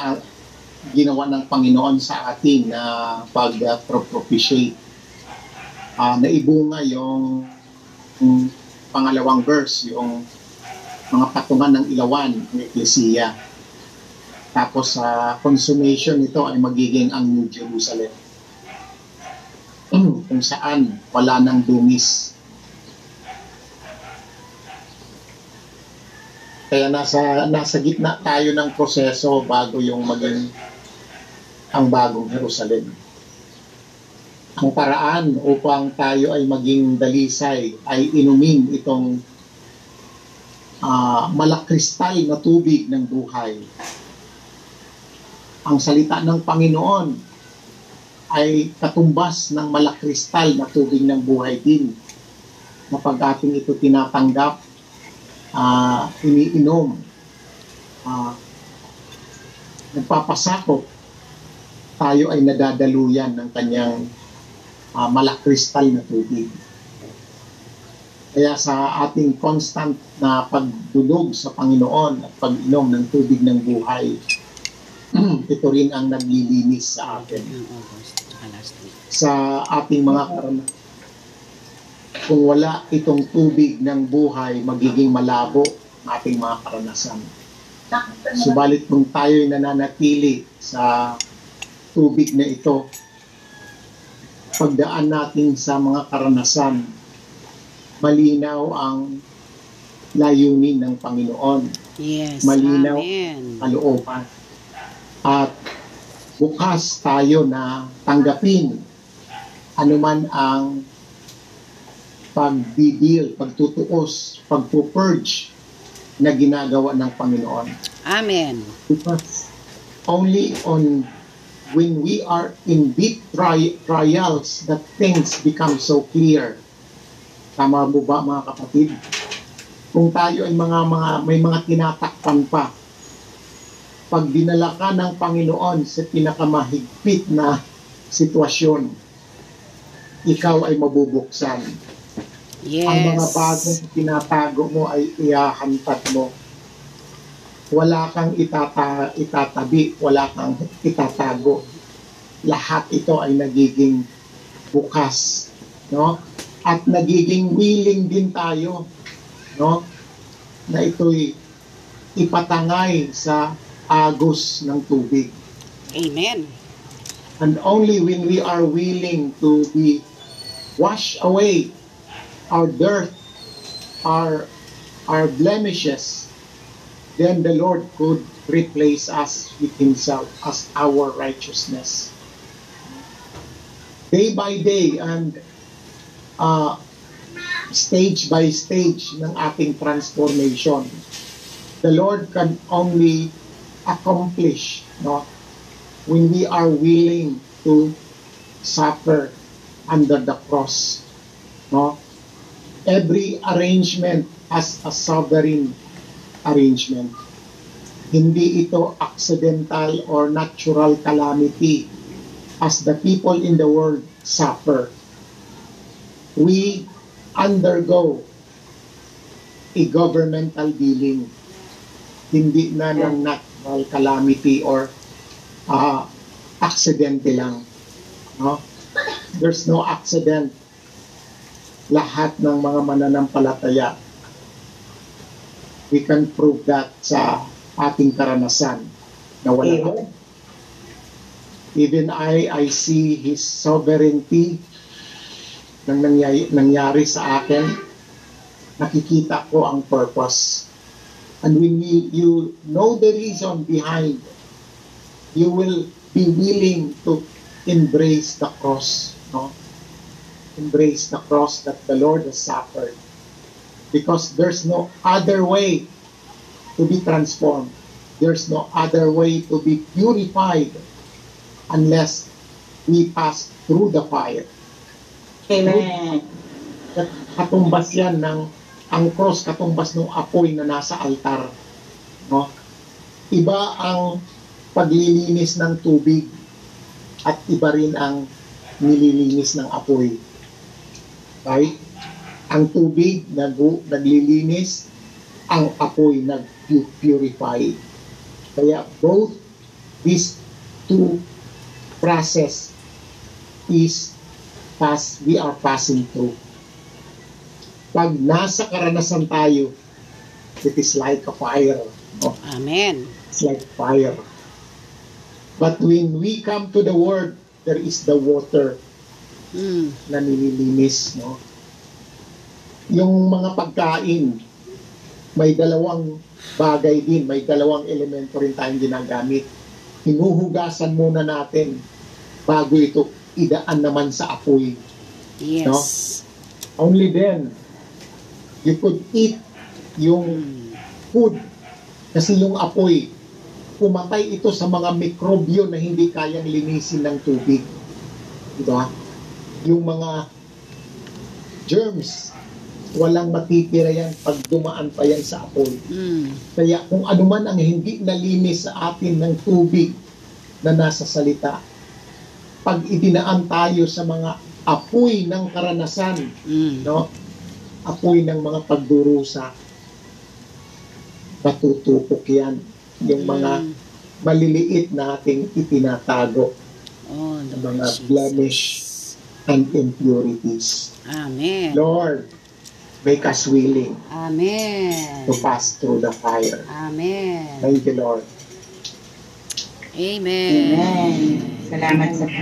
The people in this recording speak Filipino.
uh, ginawa ng Panginoon sa atin na pag-propitiate. Uh, naibunga yung, yung pangalawang verse, yung mga patungan ng ilawan ng Eklesiya. Tapos sa uh, consummation nito ay magiging ang New Jerusalem. Kung saan wala nang dungis. Kaya nasa nasa gitna tayo ng proseso bago yung maging ang bagong Jerusalem. Ang paraan upang tayo ay maging dalisay ay inumin itong uh, malakristal na tubig ng buhay. Ang salita ng Panginoon ay katumbas ng malakristal na tubig ng buhay din na pag ating ito tinatanggap uh, iniinom, uh, nagpapasakop, tayo ay nadadaluyan ng kanyang uh, malakristal na tubig. Kaya sa ating constant na pagdulog sa Panginoon at pag-inom ng tubig ng buhay, ito rin ang naglilinis sa atin. Sa ating mga karanasan kung wala itong tubig ng buhay, magiging malabo ating mga karanasan. Subalit kung tayo'y nananatili sa tubig na ito, pagdaan natin sa mga karanasan, malinaw ang layunin ng Panginoon. Yes, malinaw Amen. kalooban. At bukas tayo na tanggapin anuman ang pagdidil, pagtutuos, pagpupurge na ginagawa ng Panginoon. Amen. Because only on when we are in deep tri- trials that things become so clear. Tama mo ba mga kapatid? Kung tayo ay mga, mga may mga tinatakpan pa, pag dinala ka ng Panginoon sa pinakamahigpit na sitwasyon, ikaw ay mabubuksan Yes. Ang mga bagong tinatago mo ay iahantad mo. Wala kang itata, itatabi, wala kang itatago. Lahat ito ay nagiging bukas, no? At nagiging willing din tayo, no? Na ito'y ipatangay sa agos ng tubig. Amen. And only when we are willing to be washed away our dirt, our our blemishes, then the Lord could replace us with Himself as our righteousness. Day by day and uh, stage by stage ng ating transformation, the Lord can only accomplish no, when we are willing to suffer under the cross. No? Every arrangement has a sovereign arrangement. Hindi ito accidental or natural calamity as the people in the world suffer. We undergo a governmental dealing. Hindi na ng natural calamity or uh, accidente lang. No? There's no accident lahat ng mga mananampalataya. We can prove that sa ating karanasan na wala Amen. Even I, I see His sovereignty nang nangyari, nangyari sa akin. Nakikita ko ang purpose. And when you, you know the reason behind, you will be willing to embrace the cross. No? Embrace the cross that the Lord has suffered. Because there's no other way to be transformed. There's no other way to be purified unless we pass through the fire. Amen. At katumbas yan ng ang cross katumbas ng apoy na nasa altar. No? Iba ang paglilinis ng tubig at iba rin ang nililinis ng apoy. Right? Ang tubig nag naglilinis, ang apoy nag-purify. Kaya both these two process is pass we are passing through. Pag nasa karanasan tayo, it is like a fire. no? Amen. It's like fire. But when we come to the Word, there is the water Mm. na nililinis, no? Yung mga pagkain, may dalawang bagay din, may dalawang elemento rin tayong ginagamit. Hinuhugasan muna natin bago ito idaan naman sa apoy. Yes. Only then, you could eat yung food. Kasi yung apoy, pumatay ito sa mga mikrobyo na hindi kayang linisin ng tubig. Diba? Yung mga germs, walang matitira yan pag dumaan pa yan sa apoy. Mm. Kaya kung ano man ang hindi nalinis sa atin ng tubig na nasa salita, pag idinaan tayo sa mga apoy ng karanasan, Mm. no? Apoy ng mga pagdurusa. Patutupok yan. Yung mga Mm. maliliit na ating itinatago Oh, mga Jesus. blemish and impurities. Amen. Lord, make us willing Amen. to pass through the fire. Amen. Thank you, Lord. Amen. Amen. Salamat sa